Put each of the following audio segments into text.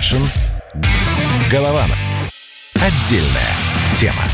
Кашин. Голованов. Отдельная тема.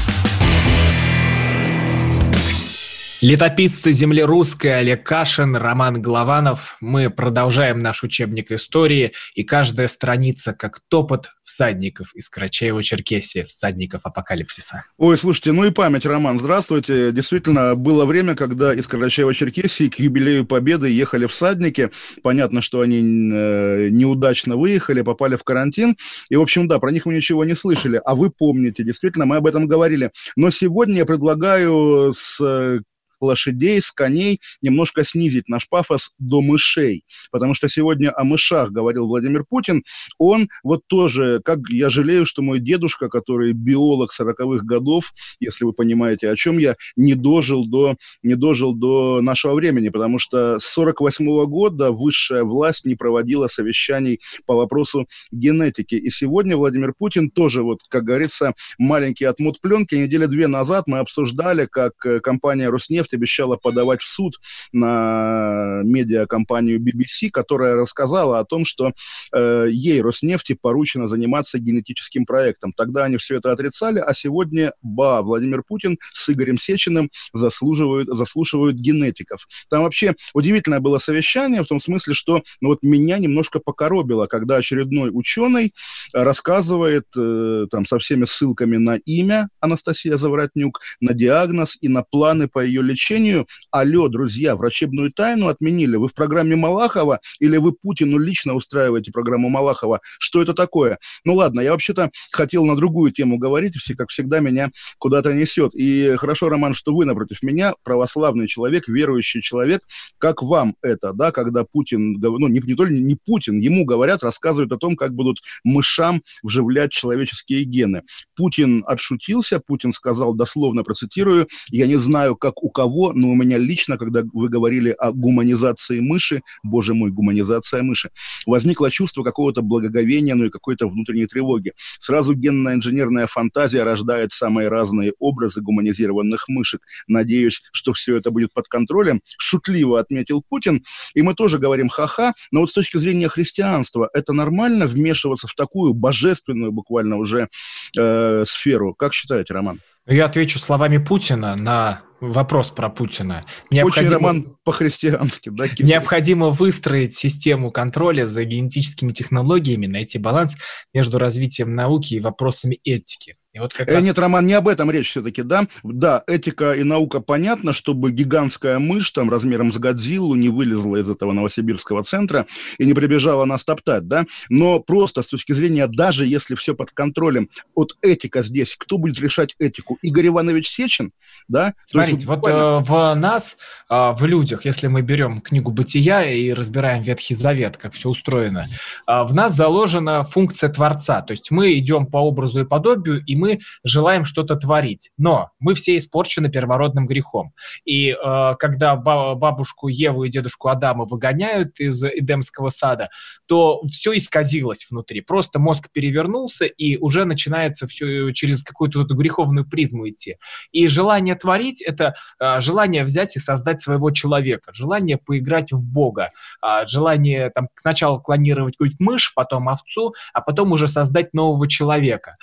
Летописцы земли русской Олег Кашин, Роман Голованов. Мы продолжаем наш учебник истории, и каждая страница как топот всадников из Карачаева-Черкесии, всадников апокалипсиса. Ой, слушайте, ну и память, Роман, здравствуйте. Действительно, было время, когда из Карачаева-Черкесии к юбилею Победы ехали всадники. Понятно, что они э, неудачно выехали, попали в карантин. И, в общем, да, про них мы ничего не слышали. А вы помните, действительно, мы об этом говорили. Но сегодня я предлагаю с э, лошадей, с коней, немножко снизить наш пафос до мышей. Потому что сегодня о мышах говорил Владимир Путин. Он вот тоже, как я жалею, что мой дедушка, который биолог 40-х годов, если вы понимаете, о чем я, не дожил до, не дожил до нашего времени, потому что с 48 -го года высшая власть не проводила совещаний по вопросу генетики. И сегодня Владимир Путин тоже, вот, как говорится, маленький отмут пленки. Недели две назад мы обсуждали, как э, компания «Роснефть» нефть обещала подавать в суд на медиакомпанию BBC, которая рассказала о том, что э, ей, Роснефти, поручено заниматься генетическим проектом. Тогда они все это отрицали, а сегодня, ба, Владимир Путин с Игорем Сечиным заслуживают, заслушивают генетиков. Там вообще удивительное было совещание, в том смысле, что ну, вот меня немножко покоробило, когда очередной ученый рассказывает э, там со всеми ссылками на имя Анастасия Заворотнюк, на диагноз и на планы по ее лечению лечению. Алло, друзья, врачебную тайну отменили. Вы в программе Малахова или вы Путину лично устраиваете программу Малахова? Что это такое? Ну ладно, я вообще-то хотел на другую тему говорить, все, как всегда, меня куда-то несет. И хорошо, Роман, что вы напротив меня, православный человек, верующий человек. Как вам это, да, когда Путин, ну не, не только не Путин, ему говорят, рассказывают о том, как будут мышам вживлять человеческие гены. Путин отшутился, Путин сказал, дословно процитирую, я не знаю, как у кого, но у меня лично, когда вы говорили о гуманизации мыши, боже мой, гуманизация мыши, возникло чувство какого-то благоговения, ну и какой-то внутренней тревоги. Сразу генная инженерная фантазия рождает самые разные образы гуманизированных мышек. Надеюсь, что все это будет под контролем. Шутливо отметил Путин. И мы тоже говорим ха-ха, но вот с точки зрения христианства, это нормально вмешиваться в такую божественную буквально уже э, сферу? Как считаете, Роман? Я отвечу словами Путина на вопрос про Путина. Необходимо... Очень роман по-христиански, да? Необходимо выстроить систему контроля за генетическими технологиями, найти баланс между развитием науки и вопросами этики. И вот как э, раз... Нет, Роман, не об этом речь все-таки, да? Да, этика и наука понятно, чтобы гигантская мышь там размером с Годзиллу не вылезла из этого новосибирского центра и не прибежала нас топтать, да? Но просто с точки зрения, даже если все под контролем, вот этика здесь, кто будет решать этику? Игорь Иванович Сечин, да? Смотрите, вот, буквально... вот э, в нас, э, в людях, если мы берем книгу «Бытия» и разбираем Ветхий Завет, как все устроено, э, в нас заложена функция Творца, то есть мы идем по образу и подобию, и мы мы желаем что-то творить. Но мы все испорчены первородным грехом. И э, когда бабушку Еву и дедушку Адама выгоняют из Эдемского сада, то все исказилось внутри. Просто мозг перевернулся, и уже начинается все через какую-то эту греховную призму идти. И желание творить — это э, желание взять и создать своего человека, желание поиграть в Бога, э, желание там, сначала клонировать какую-нибудь мышь, потом овцу, а потом уже создать нового человека.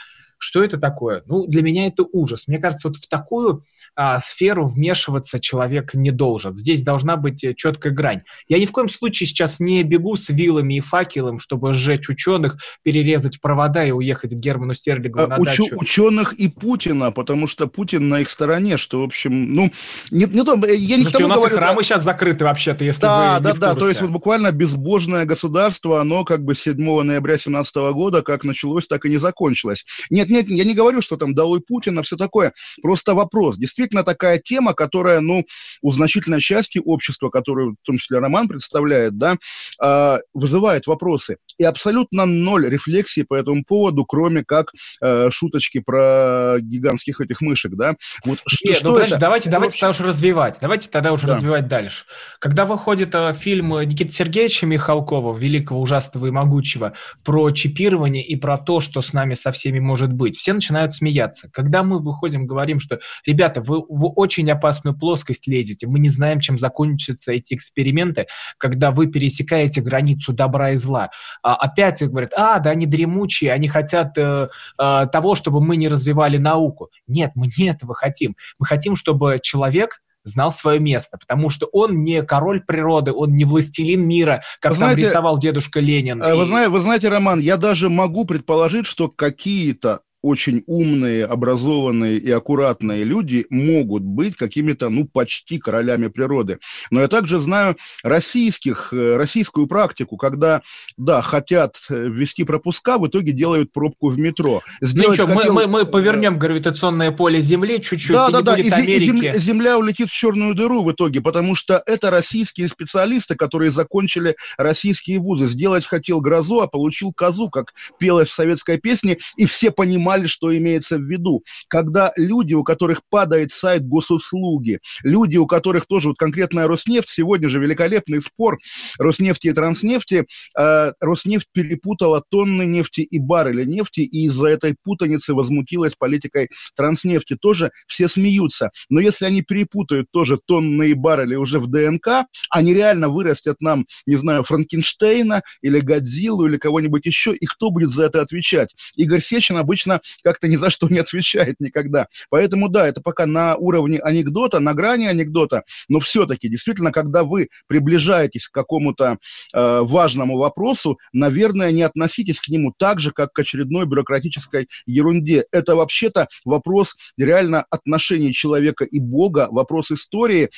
Что это такое? Ну, для меня это ужас. Мне кажется, вот в такую а, сферу вмешиваться человек не должен. Здесь должна быть э, четкая грань. Я ни в коем случае сейчас не бегу с вилами и факелом, чтобы сжечь ученых, перерезать провода и уехать к Герману Стерлигову а, на Уч- дачу. Ученых и Путина, потому что Путин на их стороне, что, в общем, ну, не, не то, я не Слушайте, к тому у нас говорю, и храмы да, сейчас закрыты вообще-то, если да, вы Да, да, да, то есть вот буквально безбожное государство, оно как бы 7 ноября 2017 года как началось, так и не закончилось. Нет, нет, я не говорю, что там долой Путина, все такое. Просто вопрос. Действительно такая тема, которая, ну, у значительной части общества, которую в том числе Роман представляет, да, э, вызывает вопросы. И абсолютно ноль рефлексии по этому поводу, кроме как э, шуточки про гигантских этих мышек, да. Вот что, Нет, что ну, подожди, это? давайте, это давайте вообще... тогда уже развивать. Давайте тогда уже да. развивать дальше. Когда выходит э, фильм Никиты Сергеевича Михалкова, великого, ужасного и могучего, про чипирование и про то, что с нами со всеми может быть. Все начинают смеяться. Когда мы выходим, говорим, что, ребята, вы в очень опасную плоскость лезете, мы не знаем, чем закончатся эти эксперименты, когда вы пересекаете границу добра и зла. А, опять говорят, а, да они дремучие, они хотят э, э, того, чтобы мы не развивали науку. Нет, мы не этого хотим. Мы хотим, чтобы человек знал свое место, потому что он не король природы, он не властелин мира, как вы знаете, рисовал дедушка Ленин. Э, вы, и... знаете, вы знаете, Роман, я даже могу предположить, что какие-то очень умные, образованные и аккуратные люди могут быть какими-то, ну, почти королями природы. Но я также знаю российских, э, российскую практику, когда, да, хотят э, ввести пропуска, в итоге делают пробку в метро. Сделать ну, хотел... мы, мы, мы повернем гравитационное поле Земли чуть-чуть, да, и да, да, и земля, земля улетит в черную дыру в итоге, потому что это российские специалисты, которые закончили российские вузы. Сделать хотел грозу, а получил козу, как пелось в советской песне, и все понимают, понимали, что имеется в виду. Когда люди, у которых падает сайт госуслуги, люди, у которых тоже вот конкретная Роснефть, сегодня же великолепный спор Роснефти и Транснефти, э, Роснефть перепутала тонны нефти и баррели нефти, и из-за этой путаницы возмутилась политикой Транснефти. Тоже все смеются. Но если они перепутают тоже тонны и баррели уже в ДНК, они реально вырастят нам, не знаю, Франкенштейна или Годзиллу или кого-нибудь еще, и кто будет за это отвечать? Игорь Сечин обычно как-то ни за что не отвечает никогда. Поэтому да, это пока на уровне анекдота, на грани анекдота, но все-таки действительно, когда вы приближаетесь к какому-то э, важному вопросу, наверное, не относитесь к нему так же, как к очередной бюрократической ерунде. Это вообще-то вопрос реально отношений человека и Бога, вопрос истории,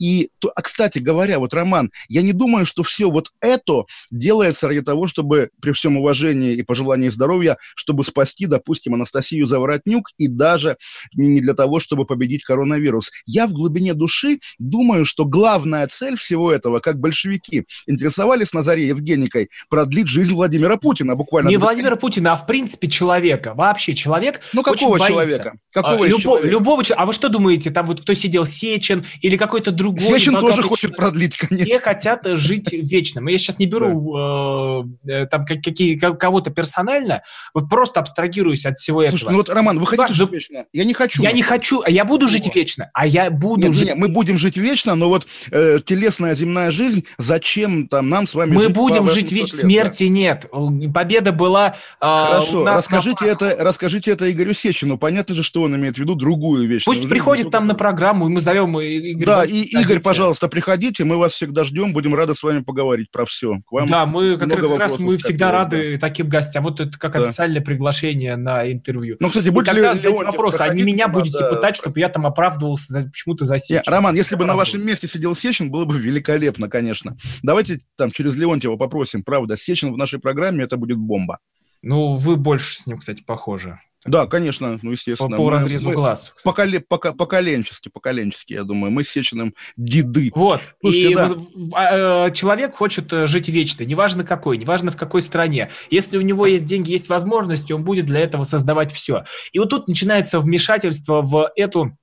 и, то, а, кстати говоря, вот, Роман, я не думаю, что все вот это делается ради того, чтобы, при всем уважении и пожелании здоровья, чтобы спасти, допустим, Анастасию Заворотнюк, и даже не для того, чтобы победить коронавирус. Я в глубине души думаю, что главная цель всего этого, как большевики интересовались на заре Евгеникой, продлить жизнь Владимира Путина буквально. Не Владимира Путина, а в принципе человека. Вообще человек Ну какого человека? Какого а, любо, человека? Любого человека. А вы что думаете, там вот кто сидел, Сечин или какой-то другой другой... Сечин тоже хочет продлить, конечно. Все хотят жить вечно. Я сейчас не беру да. э, там какие, кого-то персонально, вот просто абстрагируюсь от всего Слушай, этого. ну вот, Роман, вы хотите жить вечно? Я не хочу. Я не хочу, а я буду жить вот. вечно, а я буду нет, жить... Нет, мы будем жить вечно, но вот э, телесная земная жизнь, зачем там нам с вами Мы жить будем жить вечно, смерти да? нет. Победа была... Э, Хорошо, расскажите это, расскажите это Игорю Сечину. Понятно же, что он имеет в виду другую вещь. Пусть приходит там на программу, и мы зовем Игоря. Да, и Игорь, пожалуйста, приходите, мы вас всегда ждем, будем рады с вами поговорить про все. К вам да, мы как, как раз мы всегда рады да. таким гостям. Вот это как да. официальное приглашение на интервью. Ну, кстати, будет ли вопросы, а не меня будете пытать, чтобы я там оправдывался почему-то за Сечин. Роман, если бы на вашем месте сидел Сечин, было бы великолепно, конечно. Давайте там через Леонтьева попросим, правда, Сечин в нашей программе, это будет бомба. Ну, вы больше с ним, кстати, похожи. Да, конечно, ну, естественно. По, по мы, разрезу мы, глаз. Поколе, пока, поколенчески, поколенчески, я думаю. Мы с Сечиным деды. Вот. Слушайте, и да. А, э, человек хочет э, жить вечно, неважно какой, неважно в какой стране. Если у него есть деньги, есть возможности, он будет для этого создавать все. И вот тут начинается вмешательство в эту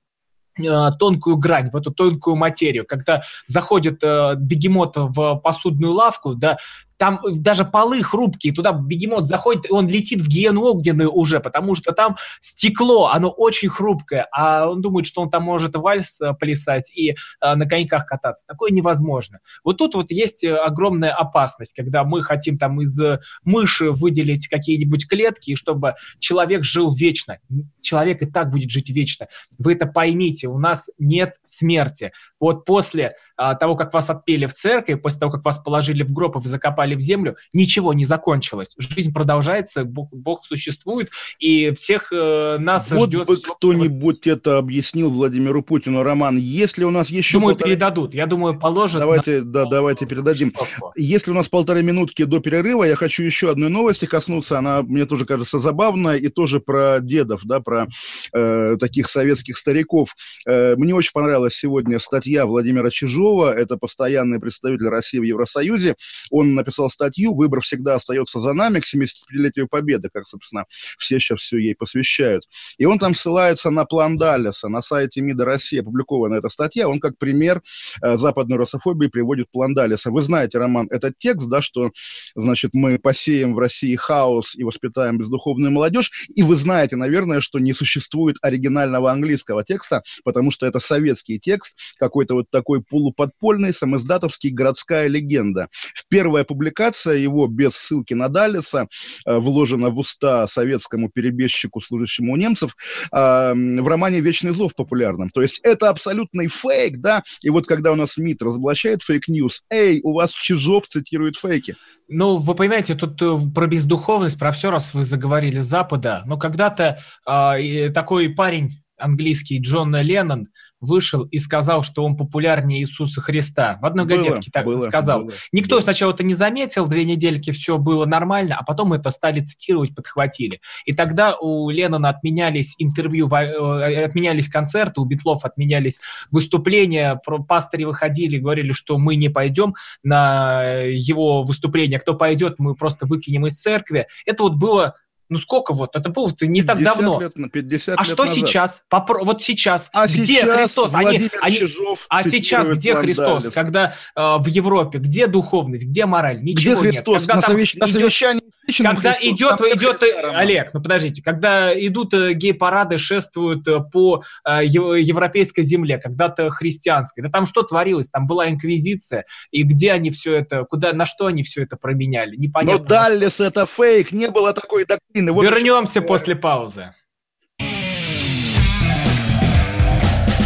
э, тонкую грань, в эту тонкую материю, когда заходит э, бегемот в посудную лавку, да, там даже полы хрупкие, туда бегемот заходит, и он летит в гиену огненную уже, потому что там стекло, оно очень хрупкое, а он думает, что он там может вальс э, плясать и э, на коньках кататься. Такое невозможно. Вот тут вот есть э, огромная опасность, когда мы хотим там из мыши выделить какие-нибудь клетки, чтобы человек жил вечно. Человек и так будет жить вечно. Вы это поймите, у нас нет смерти. Вот после а, того, как вас отпели в церкви, после того, как вас положили в гроб и закопали в землю, ничего не закончилось. Жизнь продолжается, Бог, Бог существует, и всех э, нас вот ждет... Вот бы кто-нибудь это объяснил Владимиру Путину. Роман, если у нас еще... Думаю, полтора... передадут. Я думаю, положат... Давайте, на... да, давайте передадим. Если у нас полторы минутки до перерыва, я хочу еще одной новости коснуться. Она мне тоже кажется забавная, и тоже про дедов, да, про э, таких советских стариков. Э, мне очень понравилась сегодня статья Владимира Чижова, Ежова, это постоянный представитель России в Евросоюзе. Он написал статью «Выбор всегда остается за нами» к 75-летию Победы, как, собственно, все сейчас все ей посвящают. И он там ссылается на план Даллеса. На сайте МИДа России опубликована эта статья. Он как пример э, западной русофобии приводит план Даллеса. Вы знаете, Роман, этот текст, да, что, значит, мы посеем в России хаос и воспитаем бездуховную молодежь. И вы знаете, наверное, что не существует оригинального английского текста, потому что это советский текст, какой-то вот такой полуподпольный, самоиздатовский, городская легенда. Первая публикация его без ссылки на Даллеса э, вложена в уста советскому перебежчику, служащему у немцев, э, в романе «Вечный зов» популярном. То есть это абсолютный фейк, да, и вот когда у нас МИД разоблачает fake news, эй, у вас Чижов цитирует фейки. Ну, вы понимаете, тут э, про бездуховность, про все, раз вы заговорили Запада, но когда-то э, такой парень английский Джон Леннон вышел и сказал, что он популярнее Иисуса Христа. В одной было, газетке так было, сказал. Было, Никто было. сначала это не заметил, две недельки все было нормально, а потом это стали цитировать, подхватили. И тогда у Леннона отменялись интервью, э, отменялись концерты, у Битлов отменялись выступления, пастыри выходили, говорили, что мы не пойдем на его выступление, кто пойдет, мы просто выкинем из церкви. Это вот было ну сколько вот? Это было не так давно. Лет, 50 а лет что назад. сейчас? Попро... Вот сейчас. А где сейчас Христос? Владимир они, Чижов а сейчас где Христос? Когда э, в Европе, где духовность, где мораль? Ничего где Христос? нет. Когда на, совещ... идет... на совещании когда Христос, идет, там идет, Христа, Олег, ну подождите, когда идут э, гей-парады, шествуют э, по э, европейской земле, когда-то христианской, да там что творилось? Там была инквизиция, и где они все это, куда, на что они все это променяли? Непонятно. Но Даллес это фейк, не было такой доктрины. Вот Вернемся после паузы.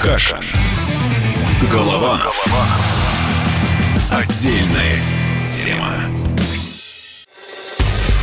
Каша. Голова. Отдельная тема.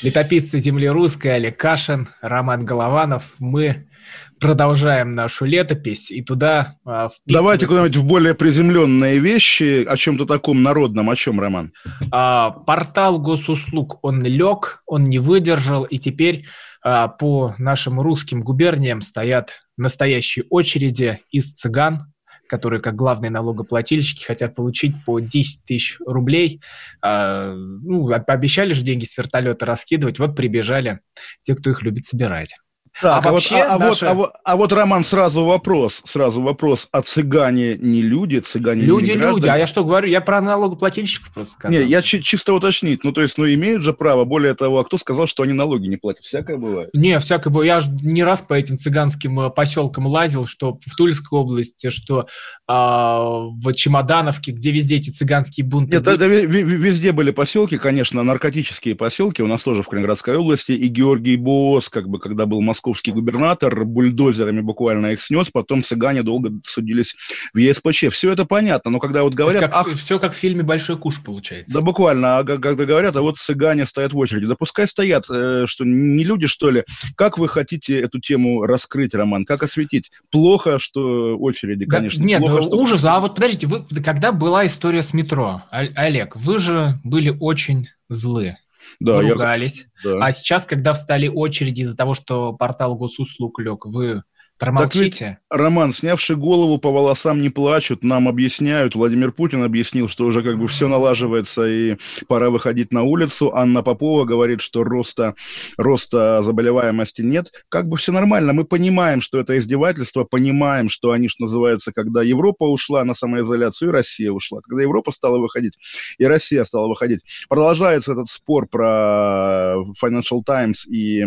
Летописцы земли русской Олег Кашин, Роман Голованов. Мы продолжаем нашу летопись и туда а, Давайте куда-нибудь в более приземленные вещи, о чем-то таком народном. О чем, Роман? А, портал госуслуг, он лег, он не выдержал, и теперь а, по нашим русским губерниям стоят настоящие очереди из цыган, которые как главные налогоплательщики хотят получить по 10 тысяч рублей. А, ну, обещали же деньги с вертолета раскидывать, вот прибежали те, кто их любит собирать. Так, а, а, вообще вот, а, наши... а, вот, а вот, Роман, сразу вопрос, сразу вопрос. А цыгане не люди, цыгане люди, не Люди, люди. А я что говорю? Я про налогоплательщиков просто сказал. Не, я чи- чисто уточнить. Ну, то есть, ну, имеют же право. Более того, а кто сказал, что они налоги не платят? Всякое бывает. Не, всякое бывает. Я же не раз по этим цыганским э, поселкам лазил, что в Тульской области, что а, в Чемодановке, где везде эти цыганские бунты. Нет, это везде были поселки, конечно, наркотические поселки. У нас тоже в Калининградской области. И Георгий Босс, как бы, когда был московский губернатор, бульдозерами буквально их снес, потом цыгане долго судились в ЕСПЧ. Все это понятно, но когда вот говорят... как, ах, все как в фильме «Большой куш» получается. Да буквально, а когда говорят, а вот цыгане стоят в очереди. Да пускай стоят, э, что не люди, что ли? Как вы хотите эту тему раскрыть, Роман? Как осветить? Плохо, что очереди, да, конечно. Нет, плохо, ну, что... ужас. А вот подождите, вы, когда была история с метро, Олег, вы же были очень злы да, ругались. Я... Да. А сейчас, когда встали очереди из-за того, что портал госуслуг лег, вы Промолчите. Так ведь, Роман, снявший голову по волосам не плачут, нам объясняют. Владимир Путин объяснил, что уже как бы все налаживается и пора выходить на улицу. Анна Попова говорит, что роста, роста заболеваемости нет. Как бы все нормально. Мы понимаем, что это издевательство, понимаем, что они, что называется, когда Европа ушла на самоизоляцию, и Россия ушла. Когда Европа стала выходить, и Россия стала выходить. Продолжается этот спор про Financial Times и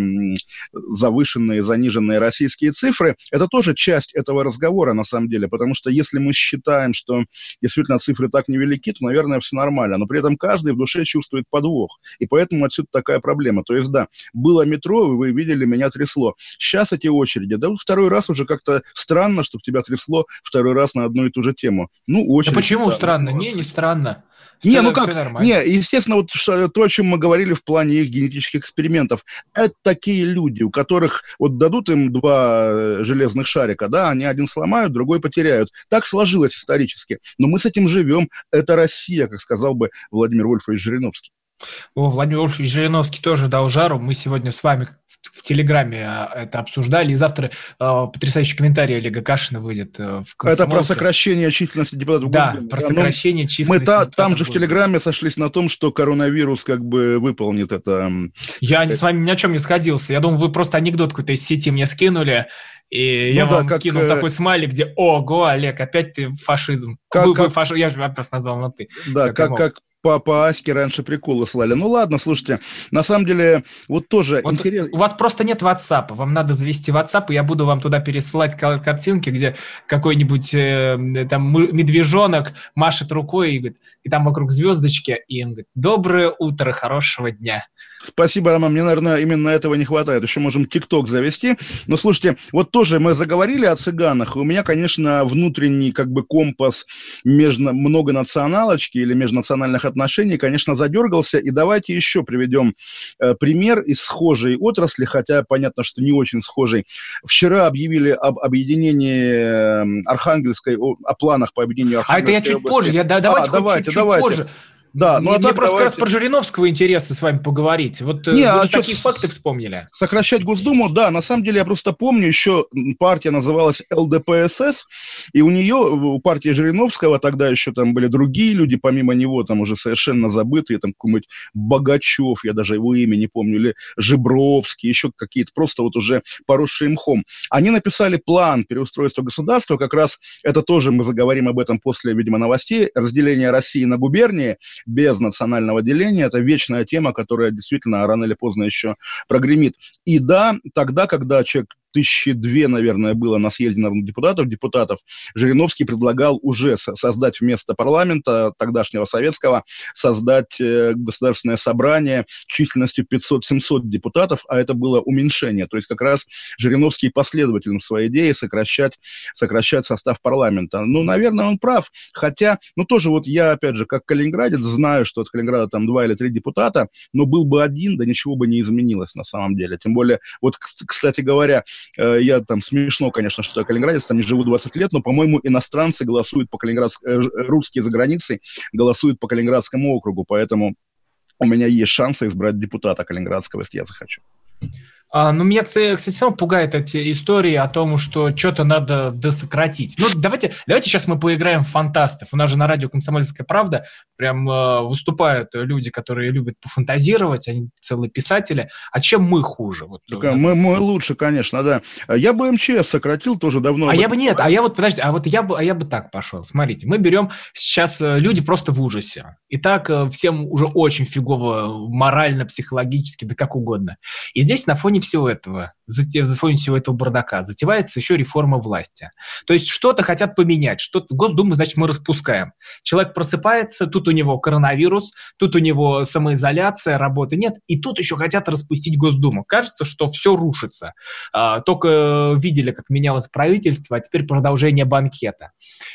завышенные, заниженные российские цифры это тоже часть этого разговора, на самом деле, потому что если мы считаем, что действительно цифры так невелики, то, наверное, все нормально, но при этом каждый в душе чувствует подвох, и поэтому отсюда такая проблема. То есть, да, было метро, вы видели, меня трясло. Сейчас эти очереди, да, второй раз уже как-то странно, чтобы тебя трясло второй раз на одну и ту же тему. Ну, очень. Да почему да, странно? Не, не странно. Не, ну как, не, естественно, вот то, о чем мы говорили в плане их генетических экспериментов, это такие люди, у которых вот дадут им два э, железных шарика, да, они один сломают, другой потеряют. Так сложилось исторически. Но мы с этим живем. Это Россия, как сказал бы Владимир Вольфович Жириновский. О, Владимир Жириновский тоже дал жару. Мы сегодня с вами в Телеграме а, это обсуждали, и завтра э, потрясающий комментарий Олега Кашина выйдет э, в Это про сокращение численности депутатов Да, Госдумы. про сокращение численности Мы та, там же в Телеграме сошлись на том, что коронавирус как бы выполнит это. Я сказать. с вами ни о чем не сходился. Я думаю, вы просто анекдот какой-то из сети мне скинули, и ну я да, вам как, скинул э... такой смайлик, где «Ого, Олег, опять ты фашизм». Как, вы, как... вы фаш... Я же вас назвал на «ты». Да, как, как, как по Аське раньше приколы слали. Ну ладно, слушайте, на самом деле вот тоже вот интересно. У вас просто нет WhatsApp, вам надо завести WhatsApp, и я буду вам туда пересылать картинки, где какой-нибудь э, там медвежонок машет рукой, и, говорит, и там вокруг звездочки, и он говорит, доброе утро, хорошего дня. Спасибо, Роман. Мне, наверное, именно этого не хватает. Еще можем ТикТок завести. Но слушайте, вот тоже мы заговорили о цыганах. У меня, конечно, внутренний как бы компас между многонационалочки или межнациональных отношений, конечно, задергался. И давайте еще приведем э, пример из схожей отрасли, хотя понятно, что не очень схожей. Вчера объявили об объединении э, Архангельской, о, о планах по объединению Архангельской А это я чуть области. позже. Я, да, давайте, а, давайте, чуть, давайте. позже. Да, ну, мне, а мне просто давайте... как раз про Жириновского интересно с вами поговорить. Вот э, Не, а же такие факты вспомнили. Сокращать Госдуму, да, на самом деле я просто помню, еще партия называлась ЛДПСС, и у нее, у партии Жириновского, тогда еще там были другие люди, помимо него, там уже совершенно забытые, там какой-нибудь Богачев, я даже его имя не помню, или Жибровский, еще какие-то просто вот уже поросшие мхом. Они написали план переустройства государства, как раз это тоже мы заговорим об этом после, видимо, новостей, разделение России на губернии, без национального деления. Это вечная тема, которая действительно рано или поздно еще прогремит. И да, тогда, когда человек тысячи две, наверное, было на съезде народных депутатов, депутатов, Жириновский предлагал уже создать вместо парламента тогдашнего советского, создать э, государственное собрание численностью 500-700 депутатов, а это было уменьшение. То есть как раз Жириновский последовательно в своей идее сокращать, сокращать состав парламента. Ну, наверное, он прав. Хотя, ну, тоже вот я, опять же, как калининградец, знаю, что от Калининграда там два или три депутата, но был бы один, да ничего бы не изменилось на самом деле. Тем более, вот, кстати говоря, я там смешно, конечно, что я калининградец, там не живу 20 лет, но, по-моему, иностранцы голосуют по Калининградскому, э, русские за границей голосуют по Калининградскому округу, поэтому у меня есть шансы избрать депутата Калининградского, если я захочу. А, ну, меня, кстати, все пугает эти истории о том, что что-то надо досократить. Ну, давайте, давайте сейчас мы поиграем в фантастов. У нас же на радио «Комсомольская правда» прям э, выступают люди, которые любят пофантазировать, они целые писатели. А чем мы хуже? Вот, так, да. мы, мы лучше, конечно, да. Я бы МЧС сократил тоже давно. А я бы нет, а я вот, подожди, а вот я бы, а я бы так пошел. Смотрите, мы берем сейчас э, люди просто в ужасе. И так э, всем уже очень фигово морально, психологически, да как угодно. И здесь на фоне всего этого на фоне всего этого бардака затевается еще реформа власти. То есть что-то хотят поменять, что-то Госдуму, значит, мы распускаем. Человек просыпается, тут у него коронавирус, тут у него самоизоляция, работы нет, и тут еще хотят распустить Госдуму. Кажется, что все рушится. А, только видели, как менялось правительство, а теперь продолжение банкета.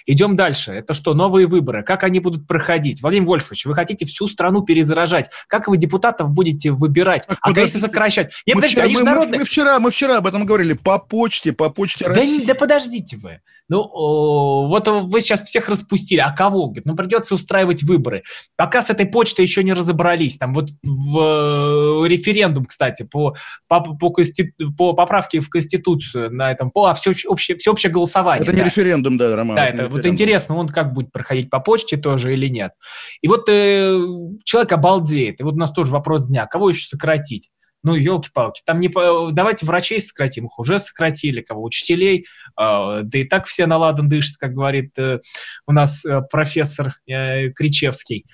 Идем дальше. Это что, новые выборы? Как они будут проходить? Владимир Вольфович, вы хотите всю страну перезаражать. Как вы депутатов будете выбирать? Так, а если сокращать? Не, подожди, вчера, они мы, народные. Мы, мы вчера, мы вчера об этом говорили. По почте, по почте России. Да, да подождите вы. Ну, о, вот вы сейчас всех распустили. А кого? Говорит, ну, придется устраивать выборы. Пока с этой почтой еще не разобрались. Там вот в э, референдум, кстати, по, по, по, конститу, по поправке в Конституцию на этом, по, а всеобщее, всеобщее голосование. Это да. не референдум, да, Роман. Да, это, это вот интересно, он как будет проходить по почте тоже или нет. И вот э, человек обалдеет. И вот у нас тоже вопрос дня. Кого еще сократить? Ну, елки-палки, там не... Давайте врачей сократим, их уже сократили, кого, учителей, э, да и так все наладан дышат, как говорит э, у нас э, профессор э, Кричевский.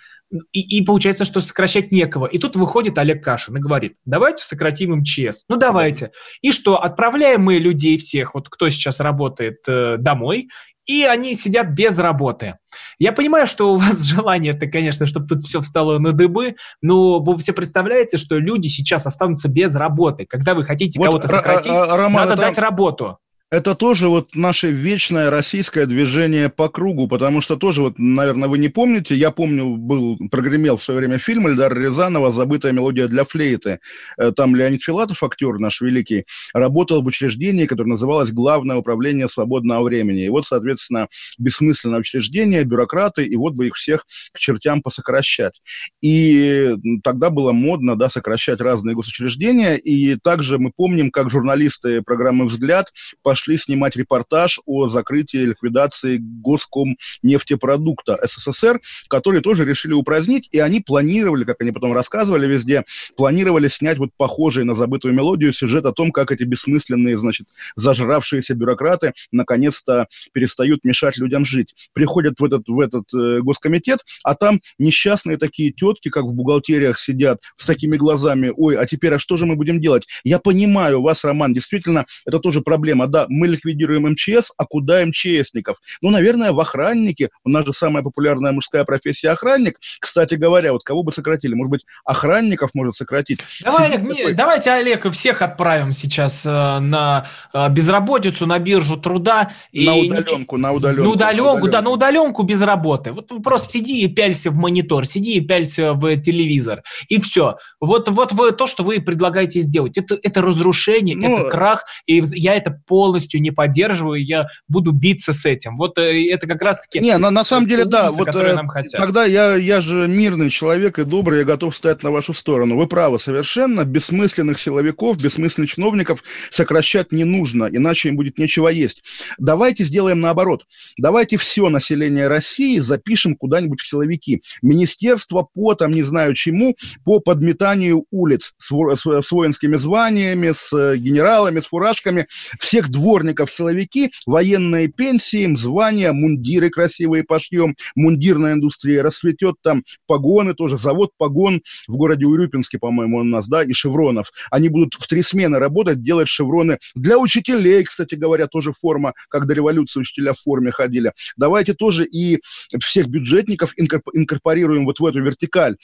И, и получается, что сокращать некого. И тут выходит Олег Кашин и говорит, давайте сократим МЧС. Ну, давайте. И что, отправляем мы людей всех, вот кто сейчас работает, домой, и они сидят без работы. Я понимаю, что у вас желание это, конечно, чтобы тут все встало на дыбы, но вы все представляете, что люди сейчас останутся без работы. Когда вы хотите вот кого-то сократить, Роман, надо это... дать работу это тоже вот наше вечное российское движение по кругу, потому что тоже вот, наверное, вы не помните, я помню, был, прогремел в свое время фильм Эльдара Рязанова «Забытая мелодия для флейты». Э, там Леонид Филатов, актер наш великий, работал в учреждении, которое называлось Главное управление свободного времени. И вот, соответственно, бессмысленное учреждение, бюрократы, и вот бы их всех к чертям посокращать. И тогда было модно, да, сокращать разные госучреждения, и также мы помним, как журналисты программы «Взгляд» пошли пошли снимать репортаж о закрытии ликвидации Госком нефтепродукта СССР, который тоже решили упразднить, и они планировали, как они потом рассказывали везде, планировали снять вот похожий на забытую мелодию сюжет о том, как эти бессмысленные, значит, зажравшиеся бюрократы наконец-то перестают мешать людям жить. Приходят в этот, в этот э, госкомитет, а там несчастные такие тетки, как в бухгалтериях сидят, с такими глазами, ой, а теперь, а что же мы будем делать? Я понимаю вас, Роман, действительно, это тоже проблема. Да, мы ликвидируем МЧС, а куда МЧСников? Ну, наверное, в охраннике. У нас же самая популярная мужская профессия охранник. Кстати говоря, вот кого бы сократили? Может быть, охранников может сократить? Давай, Олег, такой... не, давайте, Олег, всех отправим сейчас э, на э, безработицу, на биржу труда. И на удаленку, на удаленку. На удаленку, удаленку, да, на удаленку без работы. Вот просто сиди и пялься в монитор, сиди и пялься в телевизор. И все. Вот, вот вы, то, что вы предлагаете сделать. Это, это разрушение, ну, это крах. И я это полностью полностью не поддерживаю, я буду биться с этим. Вот э, это как раз-таки... Не, на, на самом деле, да, вот э, нам хотят. когда я, я же мирный человек и добрый, я готов стать на вашу сторону. Вы правы совершенно, бессмысленных силовиков, бессмысленных чиновников сокращать не нужно, иначе им будет нечего есть. Давайте сделаем наоборот. Давайте все население России запишем куда-нибудь в силовики. Министерство по, там, не знаю чему, по подметанию улиц с, с, с воинскими званиями, с э, генералами, с фуражками. Всех двух дворников силовики, военные пенсии, звания, мундиры красивые пошьем, мундирная индустрия расцветет, там погоны тоже, завод погон в городе Урюпинске, по-моему, у нас, да, и шевронов. Они будут в три смены работать, делать шевроны. Для учителей, кстати говоря, тоже форма, как до революции учителя в форме ходили. Давайте тоже и всех бюджетников инкорпорируем вот в эту вертикаль.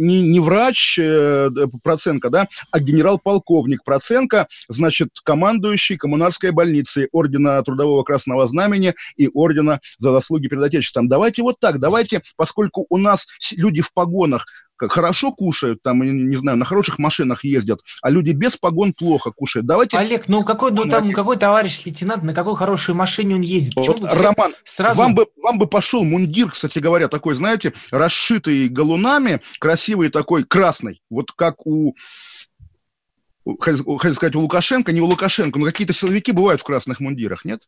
Не, не врач э, Проценко, да, а генерал-полковник Проценко, значит, командующий коммунарской больницы, Ордена Трудового Красного Знамени и Ордена за заслуги перед Отечеством. Давайте вот так, давайте, поскольку у нас люди в погонах хорошо кушают, там, не знаю, на хороших машинах ездят, а люди без погон плохо кушают. Давайте... Олег, ну какой, ну, там, какой товарищ лейтенант, на какой хорошей машине он ездит? Вот, Роман, сразу... вам, бы, вам бы пошел мундир, кстати говоря, такой, знаете, расшитый галунами, красивый такой, красный, вот как у хотел сказать, у Лукашенко, не у Лукашенко, но какие-то силовики бывают в красных мундирах, нет?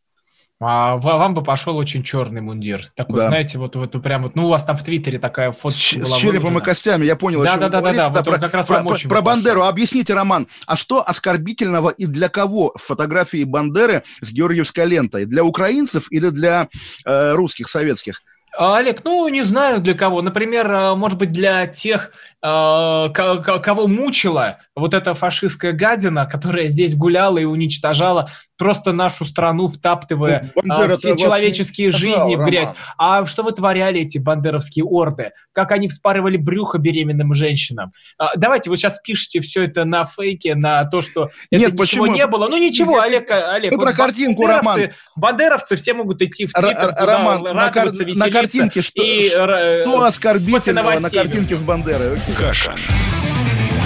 А вам бы пошел очень черный мундир. Такой, да. знаете, вот, вот прям вот, ну, у вас там в Твиттере такая фото. С, с черепом выложена. и костями, я понял, да, да, да, да, да, вот про, как раз про, очень про Бандеру. Объясните, Роман, а что оскорбительного и для кого в фотографии Бандеры с георгиевской лентой? Для украинцев или для э, русских, советских? Олег, ну, не знаю для кого. Например, э, может быть, для тех Э, кого мучила вот эта фашистская гадина, которая здесь гуляла и уничтожала просто нашу страну, втаптывая ну, все человеческие не... жизни в грязь. А что вытворяли эти бандеровские орды? Как они вспарывали брюхо беременным женщинам? А, давайте вы сейчас пишете все это на фейке, на то, что Нет, это почему? ничего не было. Ну ничего, Нет, Олег, Олег. Ну, вот про картинку, Роман. Бандеровцы все могут идти в Твиттер, Роман, на, кар- на картинке что, и, что оскорбительного на картинке с Бандерой? Каша.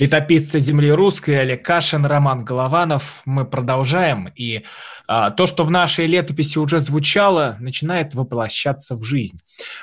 Летописцы земли русской Олег Кашин, Роман Голованов. Мы продолжаем. И а, то, что в нашей летописи уже звучало, начинает воплощаться в жизнь.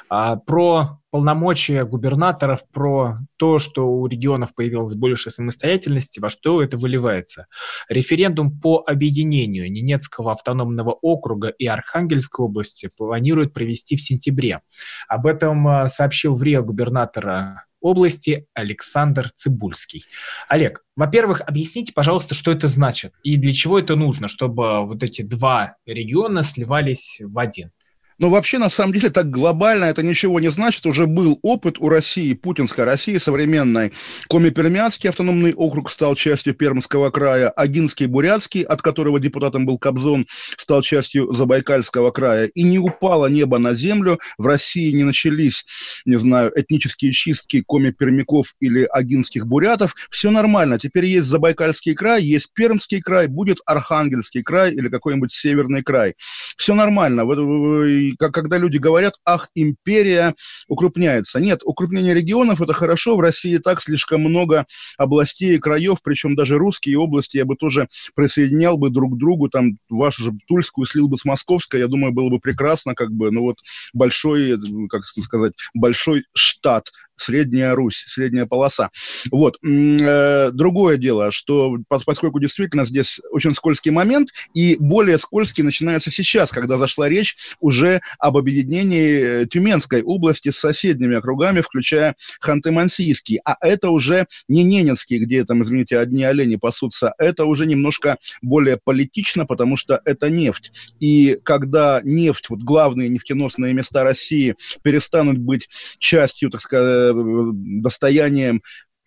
А, про полномочия губернаторов, про то, что у регионов появилась больше самостоятельности, во что это выливается. Референдум по объединению Ненецкого автономного округа и Архангельской области планируют провести в сентябре. Об этом а, сообщил в Рио губернатора области Александр Цибульский. Олег, во-первых, объясните, пожалуйста, что это значит и для чего это нужно, чтобы вот эти два региона сливались в один. Но вообще, на самом деле, так глобально это ничего не значит. Уже был опыт у России, путинской России современной. Коми-Пермянский автономный округ стал частью Пермского края, Агинский, Бурятский, от которого депутатом был Кобзон, стал частью Забайкальского края. И не упало небо на землю, в России не начались, не знаю, этнические чистки коми-пермяков или агинских бурятов. Все нормально. Теперь есть Забайкальский край, есть Пермский край, будет Архангельский край или какой-нибудь Северный край. Все нормально как, когда люди говорят, ах, империя укрупняется. Нет, укрупнение регионов – это хорошо. В России так слишком много областей и краев, причем даже русские области я бы тоже присоединял бы друг к другу, там, вашу же Тульскую слил бы с Московской, я думаю, было бы прекрасно, как бы, ну вот, большой, как сказать, большой штат Средняя Русь, средняя полоса. Вот. Э, другое дело, что поскольку действительно здесь очень скользкий момент, и более скользкий начинается сейчас, когда зашла речь уже об объединении э, Тюменской области с соседними округами, включая Ханты-Мансийский. А это уже не Ненецкий, где там, извините, одни олени пасутся, это уже немножко более политично, потому что это нефть. И когда нефть, вот главные нефтеносные места России перестанут быть частью, так сказать, достоянием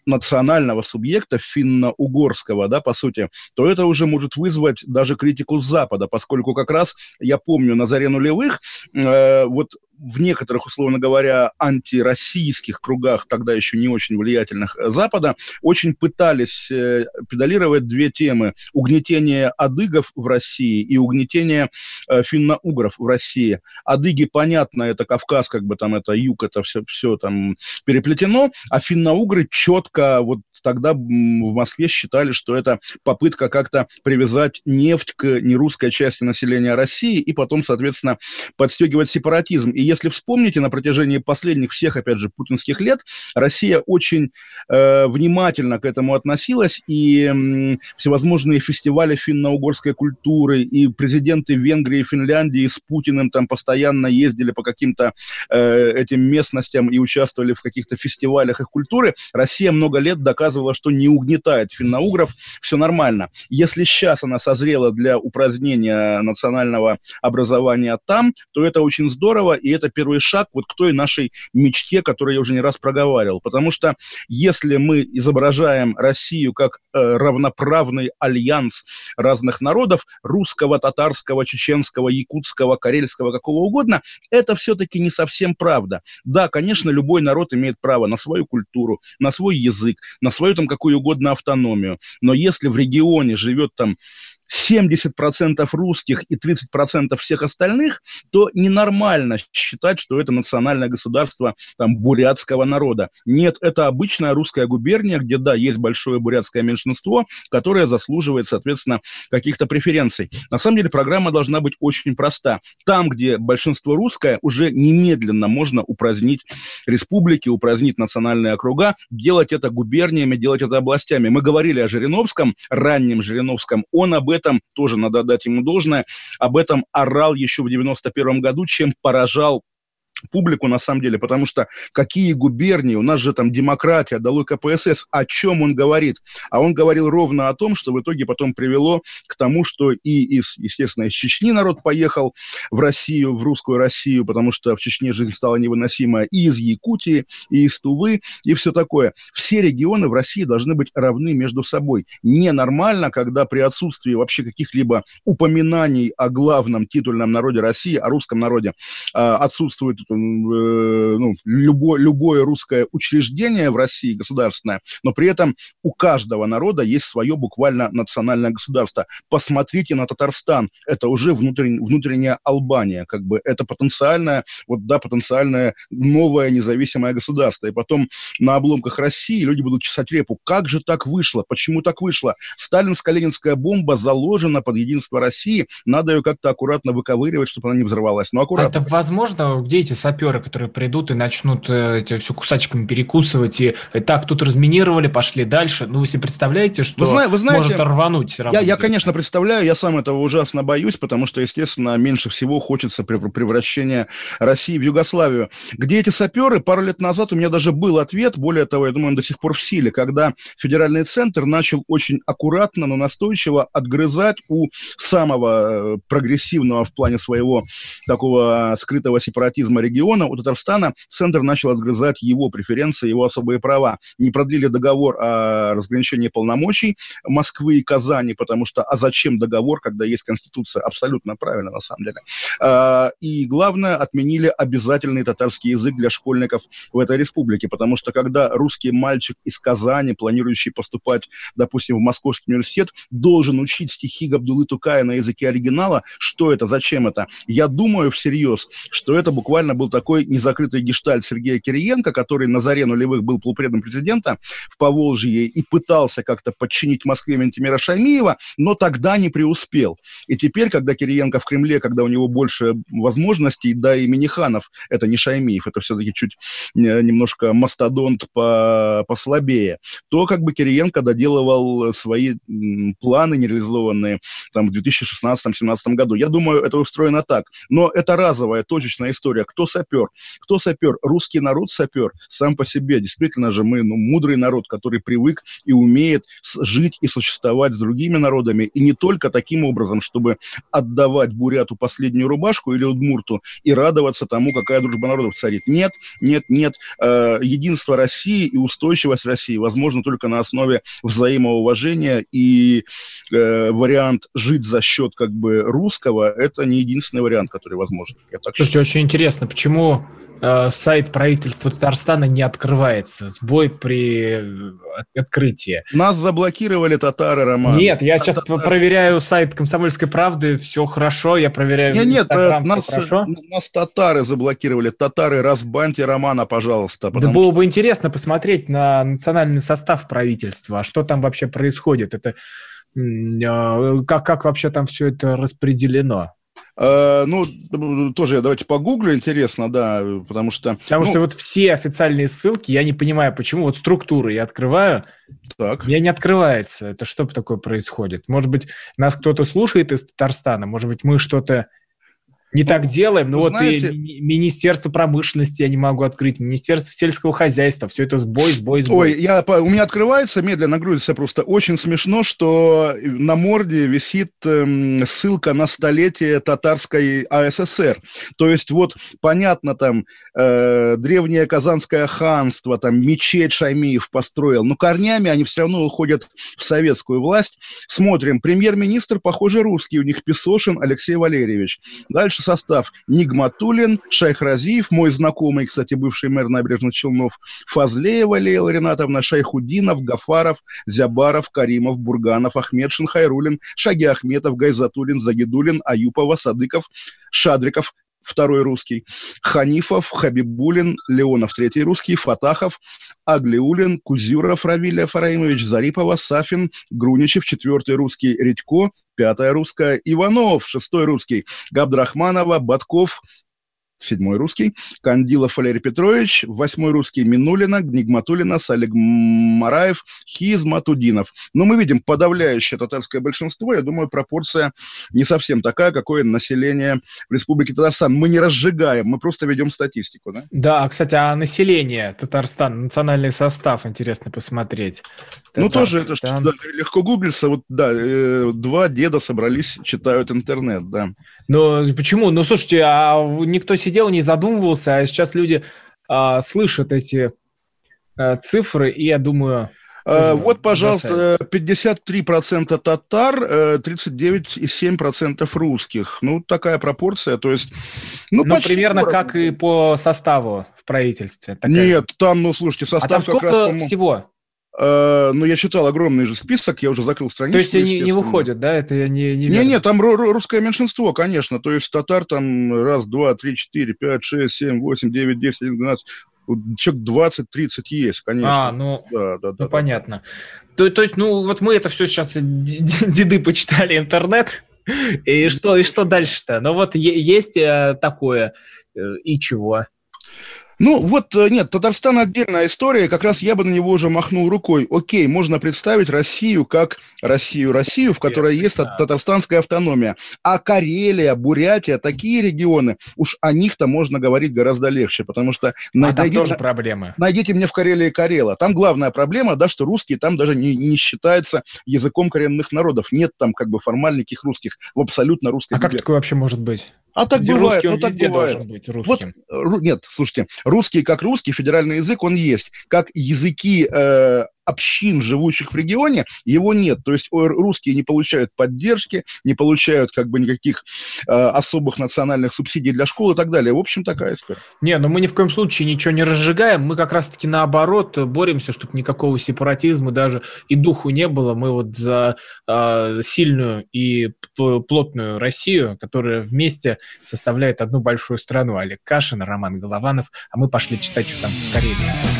национального субъекта финно-угорского, да, по сути, то это уже может вызвать даже критику с Запада, поскольку как раз, я помню, на заре нулевых, э, вот в некоторых, условно говоря, антироссийских кругах, тогда еще не очень влиятельных э, Запада, очень пытались э, педалировать две темы. Угнетение адыгов в России и угнетение э, финно-угров в России. Адыги, понятно, это Кавказ, как бы там это юг, это все, все там переплетено, а финно-угры четко вот тогда в Москве считали, что это попытка как-то привязать нефть к нерусской части населения России и потом, соответственно, подстегивать сепаратизм. И если вспомните, на протяжении последних всех, опять же, путинских лет Россия очень э, внимательно к этому относилась, и э, всевозможные фестивали финно-угорской культуры, и президенты Венгрии и Финляндии с Путиным там постоянно ездили по каким-то э, этим местностям и участвовали в каких-то фестивалях их культуры. Россия много лет доказывала доказывала, что не угнетает финно-угров, все нормально. Если сейчас она созрела для упразднения национального образования там, то это очень здорово, и это первый шаг вот к той нашей мечте, которую я уже не раз проговаривал. Потому что если мы изображаем Россию как э, равноправный альянс разных народов, русского, татарского, чеченского, якутского, карельского, какого угодно, это все-таки не совсем правда. Да, конечно, любой народ имеет право на свою культуру, на свой язык, на свою там какую угодно автономию. Но если в регионе живет там 70% русских и 30% всех остальных, то ненормально считать, что это национальное государство там, бурятского народа. Нет, это обычная русская губерния, где, да, есть большое бурятское меньшинство, которое заслуживает, соответственно, каких-то преференций. На самом деле программа должна быть очень проста. Там, где большинство русское, уже немедленно можно упразднить республики, упразднить национальные округа, делать это губерниями, делать это областями. Мы говорили о Жириновском, раннем Жириновском, он об этом этом, тоже надо дать ему должное, об этом орал еще в 91 году, чем поражал публику на самом деле, потому что какие губернии, у нас же там демократия, долой КПСС, о чем он говорит? А он говорил ровно о том, что в итоге потом привело к тому, что и из, естественно, из Чечни народ поехал в Россию, в русскую Россию, потому что в Чечне жизнь стала невыносимая, и из Якутии, и из Тувы, и все такое. Все регионы в России должны быть равны между собой. Ненормально, когда при отсутствии вообще каких-либо упоминаний о главном титульном народе России, о русском народе, а, отсутствует ну, любое, любое русское учреждение в России государственное, но при этом у каждого народа есть свое буквально национальное государство. Посмотрите на Татарстан, это уже внутренняя, внутренняя Албания, как бы это потенциальное, вот да, потенциальное новое независимое государство. И потом на обломках России люди будут чесать репу. Как же так вышло? Почему так вышло? Сталинско-ленинская бомба заложена под единство России, надо ее как-то аккуратно выковыривать, чтобы она не взорвалась. Но аккуратно. А это возможно, где эти саперы, которые придут и начнут э, все кусачками перекусывать, и, и так тут разминировали, пошли дальше. Ну, вы себе представляете, что вы, вы знаете, может рвануть? Я, я, конечно, представляю, я сам этого ужасно боюсь, потому что, естественно, меньше всего хочется превращения России в Югославию. Где эти саперы? Пару лет назад у меня даже был ответ, более того, я думаю, он до сих пор в силе, когда федеральный центр начал очень аккуратно, но настойчиво отгрызать у самого э, прогрессивного в плане своего такого скрытого сепаратизма региона, у Татарстана, центр начал отгрызать его преференции, его особые права. Не продлили договор о разграничении полномочий Москвы и Казани, потому что, а зачем договор, когда есть Конституция? Абсолютно правильно, на самом деле. А, и главное, отменили обязательный татарский язык для школьников в этой республике, потому что когда русский мальчик из Казани, планирующий поступать, допустим, в Московский университет, должен учить стихи Габдулы Тукая на языке оригинала, что это, зачем это? Я думаю всерьез, что это буквально был такой незакрытый гештальт Сергея Кириенко, который на заре нулевых был полупредом президента в Поволжье и пытался как-то подчинить Москве Ментимира Шаймиева, но тогда не преуспел. И теперь, когда Кириенко в Кремле, когда у него больше возможностей, да и Миниханов, это не Шаймиев, это все-таки чуть э, немножко мастодонт по, послабее, то как бы Кириенко доделывал свои планы нереализованные там в 2016-2017 году. Я думаю, это устроено так. Но это разовая, точечная история. Кто сапер? Кто сапер? Русский народ сапер сам по себе. Действительно же, мы ну, мудрый народ, который привык и умеет жить и существовать с другими народами. И не только таким образом, чтобы отдавать буряту последнюю рубашку или удмурту и радоваться тому, какая дружба народов царит. Нет, нет, нет. Э, единство России и устойчивость России возможно только на основе взаимоуважения. И э, вариант жить за счет как бы русского – это не единственный вариант, который возможен. Я так Слушайте, считаю. очень интересно, почему э, сайт правительства Татарстана не открывается? Сбой при э, открытии. Нас заблокировали татары, Роман. Нет, я сейчас татары. проверяю сайт Комсомольской правды, все хорошо, я проверяю Нет, нет, э, нас, хорошо. нас татары заблокировали. Татары, разбаньте Романа, пожалуйста. Да было бы интересно посмотреть на национальный состав правительства, а что там вообще происходит. Это э, как, как вообще там все это распределено? Э, ну, тоже давайте погуглю, интересно, да, потому что... Потому ну, что вот все официальные ссылки, я не понимаю, почему вот структуры я открываю, так. я не открывается. Это что такое происходит? Может быть, нас кто-то слушает из Татарстана, может быть, мы что-то не так делаем. Ну вот знаете... и Министерство промышленности я не могу открыть, Министерство сельского хозяйства, все это сбой, сбой, сбой. Ой, я, у меня открывается, медленно грузится просто. Очень смешно, что на морде висит эм, ссылка на столетие татарской АССР. То есть вот понятно там э, древнее Казанское ханство, там мечеть Шаймиев построил, но корнями они все равно уходят в советскую власть. Смотрим, премьер-министр, похоже, русский, у них Песошин Алексей Валерьевич. Дальше Дальше состав. Нигматулин, Шайх Разиев, мой знакомый, кстати, бывший мэр набережных Челнов, Фазлеева Лейла Ринатовна, Шайхудинов, Гафаров, Зябаров, Каримов, Бурганов, Ахмедшин, Хайрулин, Шаги Ахметов, Гайзатулин, Загидулин, Аюпова, Садыков, Шадриков, второй русский, Ханифов, Хабибулин, Леонов, третий русский, Фатахов, Аглиулин, Кузюров, Равилия Фараимович, Зарипова, Сафин, Груничев, четвертый русский, Редько, пятая русская, Иванов, шестой русский, Габдрахманова, Батков, седьмой русский, Кандилов Валерий Петрович, восьмой русский Минулина, Гнигматулина, Салик Мараев, Хизматудинов. Но мы видим подавляющее татарское большинство. Я думаю, пропорция не совсем такая, какое население в Республике Татарстан. Мы не разжигаем, мы просто ведем статистику. Да, да кстати, а население Татарстана, национальный состав, интересно посмотреть. Ну, тоже это да, легко гуглится. Вот, да, э, два деда собрались, читают интернет, да. Но почему? Ну, слушайте, а никто сидел, не задумывался, а сейчас люди а, слышат эти а, цифры, и я думаю... А, вот, пожалуйста, 53% татар, 39,7% э, русских. Ну, такая пропорция, то есть... Ну, ну примерно как и по составу в правительстве. Такая. Нет, там, ну, слушайте, состав а там как раз... всего? Uh, ну, я читал огромный же список, я уже закрыл страницу. То есть не, не выходит, да? Это не не Не, не, там русское меньшинство, конечно. То есть татар там раз, два, три, четыре, пять, шесть, семь, восемь, девять, десять, двенадцать. Человек 20-30 есть, конечно. А, ну, да, да, да, ну да. понятно. То, то есть, ну, вот мы это все сейчас, деды почитали интернет, и что, и что дальше-то? Ну, вот есть э, такое, э, и чего? Ну, вот э, нет, Татарстан отдельная история, как раз я бы на него уже махнул рукой. Окей, можно представить Россию как Россию-Россию, в которой есть да. татарстанская автономия. А Карелия, Бурятия, такие регионы, уж о них-то можно говорить гораздо легче, потому что... А найдите, там тоже проблемы. Найдите мне в Карелии Карела. Там главная проблема, да, что русский там даже не, не считается языком коренных народов. Нет там как бы формальных русских в абсолютно русской... А как такое вообще может быть? А так Где бывает, русский, ну так бывает. Должен быть русским. Вот, нет, слушайте, русский как русский, федеральный язык, он есть. Как языки э, общин, живущих в регионе, его нет. То есть русские не получают поддержки, не получают как бы никаких э, особых национальных субсидий для школ и так далее. В общем, такая история. Не, но ну мы ни в коем случае ничего не разжигаем. Мы как раз-таки наоборот боремся, чтобы никакого сепаратизма даже и духу не было. Мы вот за э, сильную и плотную Россию, которая вместе составляет одну большую страну. Олег Кашин, Роман Голованов. А мы пошли читать, что там в Карелии.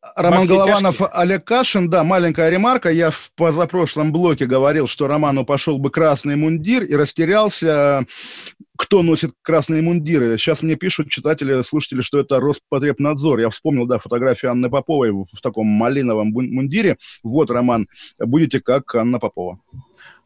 Роман Голованов, тяжкие. Олег Кашин. Да, маленькая ремарка. Я в позапрошлом блоке говорил, что Роману пошел бы красный мундир и растерялся, кто носит красные мундиры. Сейчас мне пишут читатели, слушатели, что это Роспотребнадзор. Я вспомнил, да, фотографию Анны Поповой в, в таком малиновом мундире. Вот, Роман, будете как Анна Попова.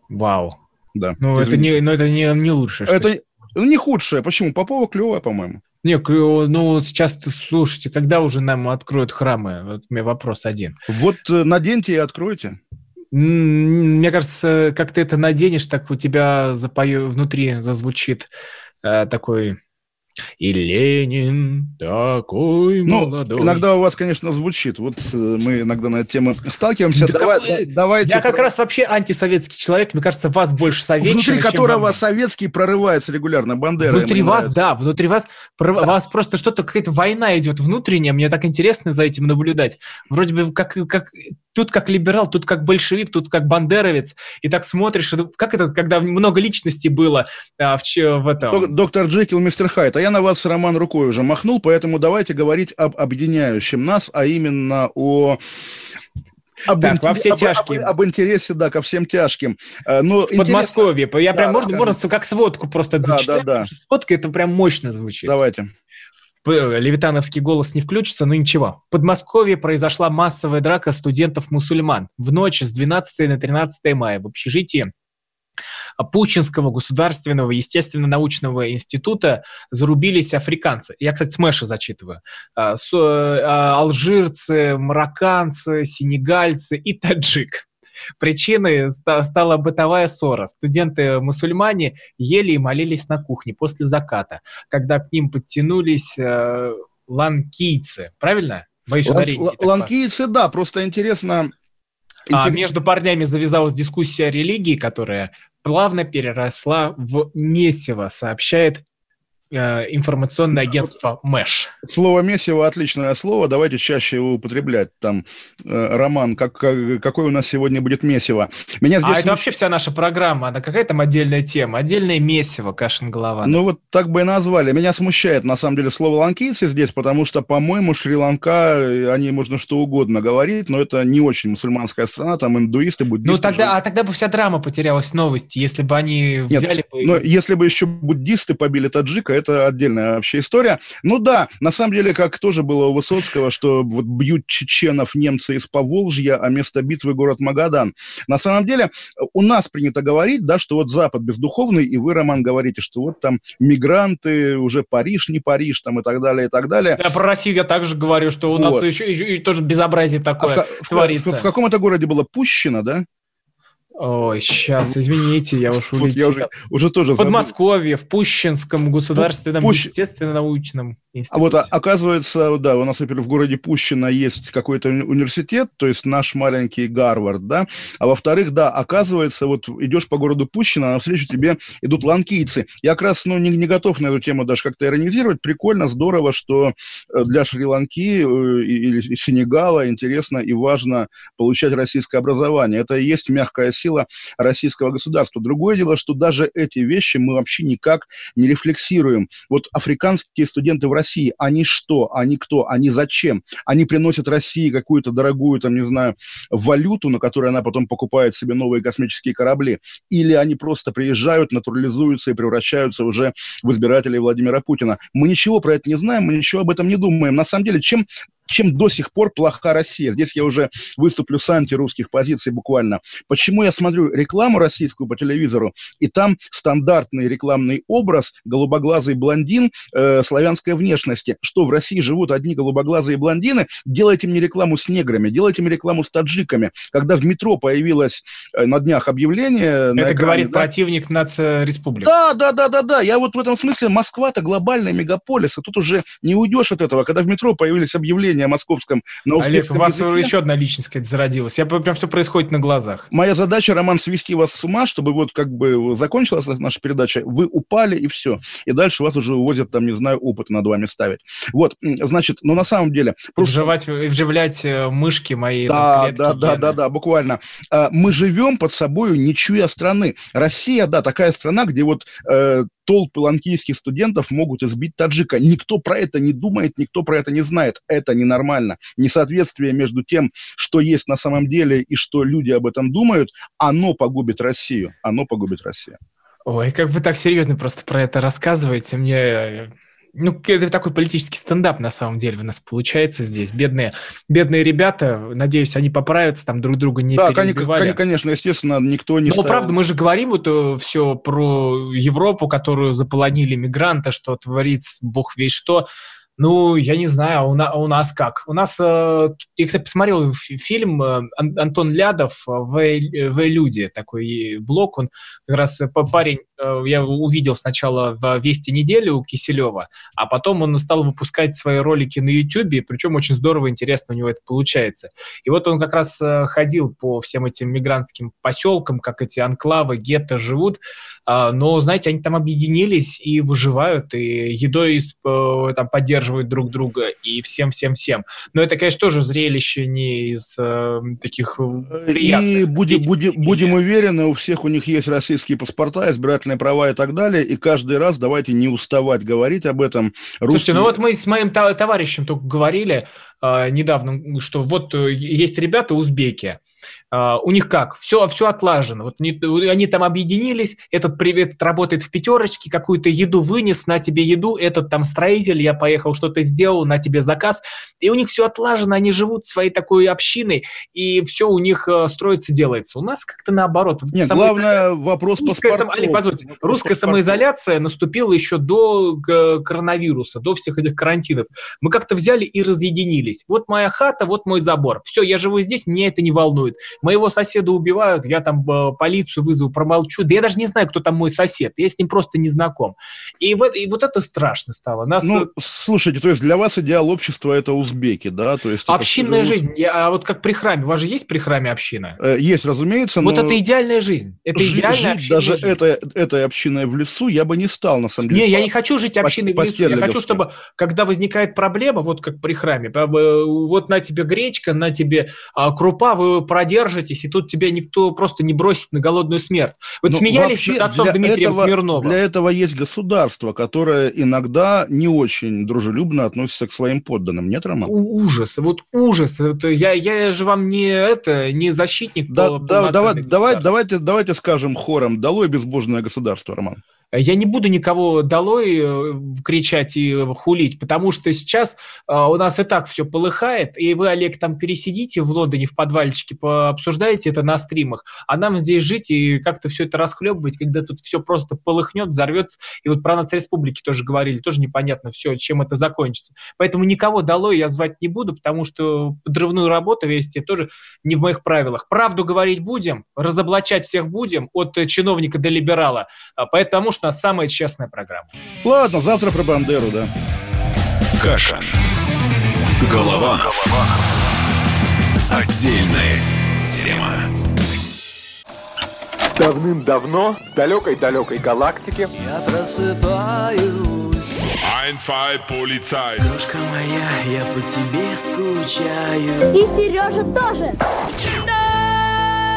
Вау. Да. Ну, это не, но это не, не лучше. Это не худшее. Почему? Попова клевая, по-моему. Не, ну сейчас, слушайте, когда уже нам откроют храмы? Вот у меня вопрос один. Вот э, наденьте и откройте. Мне кажется, как ты это наденешь, так у тебя запою, внутри зазвучит э, такой и Ленин такой ну, молодой. Иногда у вас, конечно, звучит. Вот э, мы иногда на эту тему сталкиваемся. Да Давай, да, давайте я как раз вообще антисоветский человек. Мне кажется, вас больше советчина, Внутри которого советский прорывается регулярно. Бандера. Внутри вас, нравится. да. Внутри вас, да. вас просто что-то, какая-то война идет внутренняя. Мне так интересно за этим наблюдать. Вроде бы как, как тут как либерал, тут как большевик, тут как бандеровец. И так смотришь, как это, когда много личностей было а, в, в этом... Доктор Джекил, мистер Хайт. А я на вас, Роман, рукой уже махнул, поэтому давайте говорить об объединяющем нас, а именно о об, так, во все тяжкие. Об, об, об интересе, да, ко всем тяжким. Э, но в интерес... Подмосковье. Я да, прям, можно, да, можно как сводку просто да, зачитать, да, да. сводка это прям мощно звучит. Давайте. Левитановский голос не включится, но ничего. В Подмосковье произошла массовая драка студентов-мусульман в ночь с 12 на 13 мая в общежитии Пучинского государственного естественно-научного института зарубились африканцы. Я, кстати, смеши зачитываю. А, а, алжирцы, марокканцы, сенегальцы и таджик. Причиной стала бытовая ссора. Студенты-мусульмане ели и молились на кухне после заката, когда к ним подтянулись э, ланкийцы. Правильно? Боюсь, Лан- ланкийцы, да, просто интересно, а между парнями завязалась дискуссия о религии, которая плавно переросла в месиво, сообщает информационное агентство МЭШ. Слово «месиво» – отличное слово, давайте чаще его употреблять. Там, э, Роман, как, как, какой у нас сегодня будет месиво? Меня здесь... А это вообще вся наша программа, она какая там отдельная тема? Отдельное месиво, Кашин голова. Ну вот так бы и назвали. Меня смущает, на самом деле, слово «ланкийцы» здесь, потому что, по-моему, Шри-Ланка, э, о ней можно что угодно говорить, но это не очень мусульманская страна, там индуисты, буддисты. Ну тогда, а тогда бы вся драма потерялась в новости, если бы они взяли Нет, бы... Но если бы еще буддисты побили таджика, это отдельная вообще история. Ну да, на самом деле, как тоже было у Высоцкого, что вот бьют чеченов немцы из Поволжья, а место битвы город Магадан. На самом деле, у нас принято говорить, да, что вот Запад бездуховный, и вы, Роман, говорите, что вот там мигранты, уже Париж, не Париж, там и так далее, и так далее. Да, про Россию я также говорю, что у вот. нас еще, еще, еще тоже безобразие такое а в, творится. В, в, в каком это городе было Пущино, да? Ой, сейчас, извините, я уж улетел. Вот я уже, уже тоже В Подмосковье, в Пущинском государственном Пущ... естественно-научном институте. А вот а, оказывается, да, у нас, во-первых, в городе Пущино есть какой-то университет, то есть наш маленький Гарвард, да, а во-вторых, да, оказывается, вот идешь по городу Пущино, а навстречу тебе идут ланкийцы. Я как раз, ну, не, не готов на эту тему даже как-то иронизировать. Прикольно, здорово, что э, для Шри-Ланки э, или Сенегала интересно и важно получать российское образование. Это и есть мягкая сила сила российского государства. Другое дело, что даже эти вещи мы вообще никак не рефлексируем. Вот африканские студенты в России, они что? Они кто? Они зачем? Они приносят России какую-то дорогую, там, не знаю, валюту, на которой она потом покупает себе новые космические корабли? Или они просто приезжают, натурализуются и превращаются уже в избирателей Владимира Путина? Мы ничего про это не знаем, мы ничего об этом не думаем. На самом деле, чем чем до сих пор плоха Россия. Здесь я уже выступлю с антирусских позиций буквально. Почему я смотрю рекламу российскую по телевизору, и там стандартный рекламный образ, голубоглазый блондин э, славянской внешности. Что, в России живут одни голубоглазые блондины? Делайте мне рекламу с неграми, делайте мне рекламу с таджиками. Когда в метро появилось э, на днях объявление... Это экране, говорит да? противник нацреспублики. Да, да, да, да, да. Я вот в этом смысле Москва-то глобальный мегаполис, и тут уже не уйдешь от этого. Когда в метро появились объявления представление о московском на Олег, у вас языке. еще одна личность какая-то зародилась. Я прям все происходит на глазах. Моя задача, Роман, свести вас с ума, чтобы вот как бы закончилась наша передача, вы упали и все. И дальше вас уже увозят, там, не знаю, опыт над вами ставить. Вот, значит, но на самом деле... Просто... Вживать, вживлять э, мышки мои. Да, да, да, да, да, буквально. А, мы живем под собой не чуя страны. Россия, да, такая страна, где вот э, толпы ланкийских студентов могут избить таджика. Никто про это не думает, никто про это не знает. Это ненормально. Несоответствие между тем, что есть на самом деле и что люди об этом думают, оно погубит Россию. Оно погубит Россию. Ой, как вы так серьезно просто про это рассказываете. Мне ну, это такой политический стендап, на самом деле, у нас получается здесь. Бедные, бедные ребята, надеюсь, они поправятся, там друг друга не да, перебивали. Да, конечно, естественно, никто не Но, ставил... правда, мы же говорим вот э, все про Европу, которую заполонили мигранты, что творится бог весь что. Ну, я не знаю, а у, на, у нас как? У нас, э, я, кстати, посмотрел фильм э, Антон Лядов «В, в люди», такой блок, он как раз э, парень, э, я увидел сначала в «Вести недели» у Киселева, а потом он стал выпускать свои ролики на YouTube, причем очень здорово, интересно у него это получается. И вот он как раз э, ходил по всем этим мигрантским поселкам, как эти анклавы, гетто живут, э, но, знаете, они там объединились и выживают, и едой э, там поддерживают друг друга и всем-всем-всем. Но это, конечно, тоже зрелище не из э, таких э, приятных. И будем, будем, будем уверены, у всех у них есть российские паспорта, избирательные права и так далее, и каждый раз давайте не уставать говорить об этом. Русские... Слушайте, ну вот мы с моим товарищем только говорили э, недавно, что вот э, есть ребята узбеки, у них как? Все, все отлажено. Вот они, они там объединились, этот привет работает в пятерочке, какую-то еду вынес, на тебе еду, этот там строитель, я поехал, что-то сделал, на тебе заказ. И у них все отлажено, они живут своей такой общиной, и все у них э, строится, делается. У нас как-то наоборот. Нет, главное вопрос русская, сам... Олег, позвольте, русская самоизоляция наступила еще до коронавируса, до всех этих карантинов. Мы как-то взяли и разъединились. Вот моя хата, вот мой забор. Все, я живу здесь, меня это не волнует. Моего соседа убивают, я там э, полицию вызову, промолчу. Да я даже не знаю, кто там мой сосед. Я с ним просто не знаком. И, вот, и вот это страшно стало. Нас... Ну, слушайте, то есть для вас идеал общества это узбеки, да? То есть, Общинная это... жизнь. Я, а вот как при храме. У вас же есть при храме община? Э, есть, разумеется. Вот это идеальная жизнь. Это Жи- идеальная жить даже жизнь. Это, этой общиной в лесу я бы не стал, на самом деле. Не, я не хочу жить общиной в лесу. Я хочу, чтобы, когда возникает проблема, вот как при храме, вот на тебе гречка, на тебе а, крупа, вы продержитесь, и тут тебя никто просто не бросит на голодную смерть. Вот Но ну, смеялись над отцом Дмитрием этого, Смирновым. Для этого есть государство, которое иногда не очень дружелюбно относится к своим подданным. Нет, Роман? Ужас, вот ужас. Это, я, я же вам не, это, не защитник. Да, да, давай, давай, давайте, давайте скажем хором, долой безбожное государство, Роман. Я не буду никого долой э, кричать и хулить, потому что сейчас э, у нас и так все полыхает, и вы, Олег, там пересидите в Лондоне в подвальчике, пообсуждаете это на стримах, а нам здесь жить и как-то все это расхлебывать, когда тут все просто полыхнет, взорвется. И вот про нацреспублики тоже говорили, тоже непонятно все, чем это закончится. Поэтому никого долой я звать не буду, потому что подрывную работу вести тоже не в моих правилах. Правду говорить будем, разоблачать всех будем, от чиновника до либерала, а потому что нас самая честная программа. Ладно, завтра про Бандеру, да. Каша. Голова. Голова. Отдельная тема. Давным-давно в далекой-далекой галактике Я просыпаюсь Ein, zwei, полицай Дружка моя, я по тебе скучаю И Сережа тоже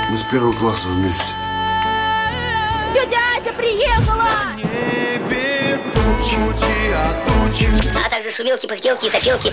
Мы с первого класса вместе Тетя Ася приехала! Небе тучи, а тучи. А также шумелки, пыхтелки, запелки.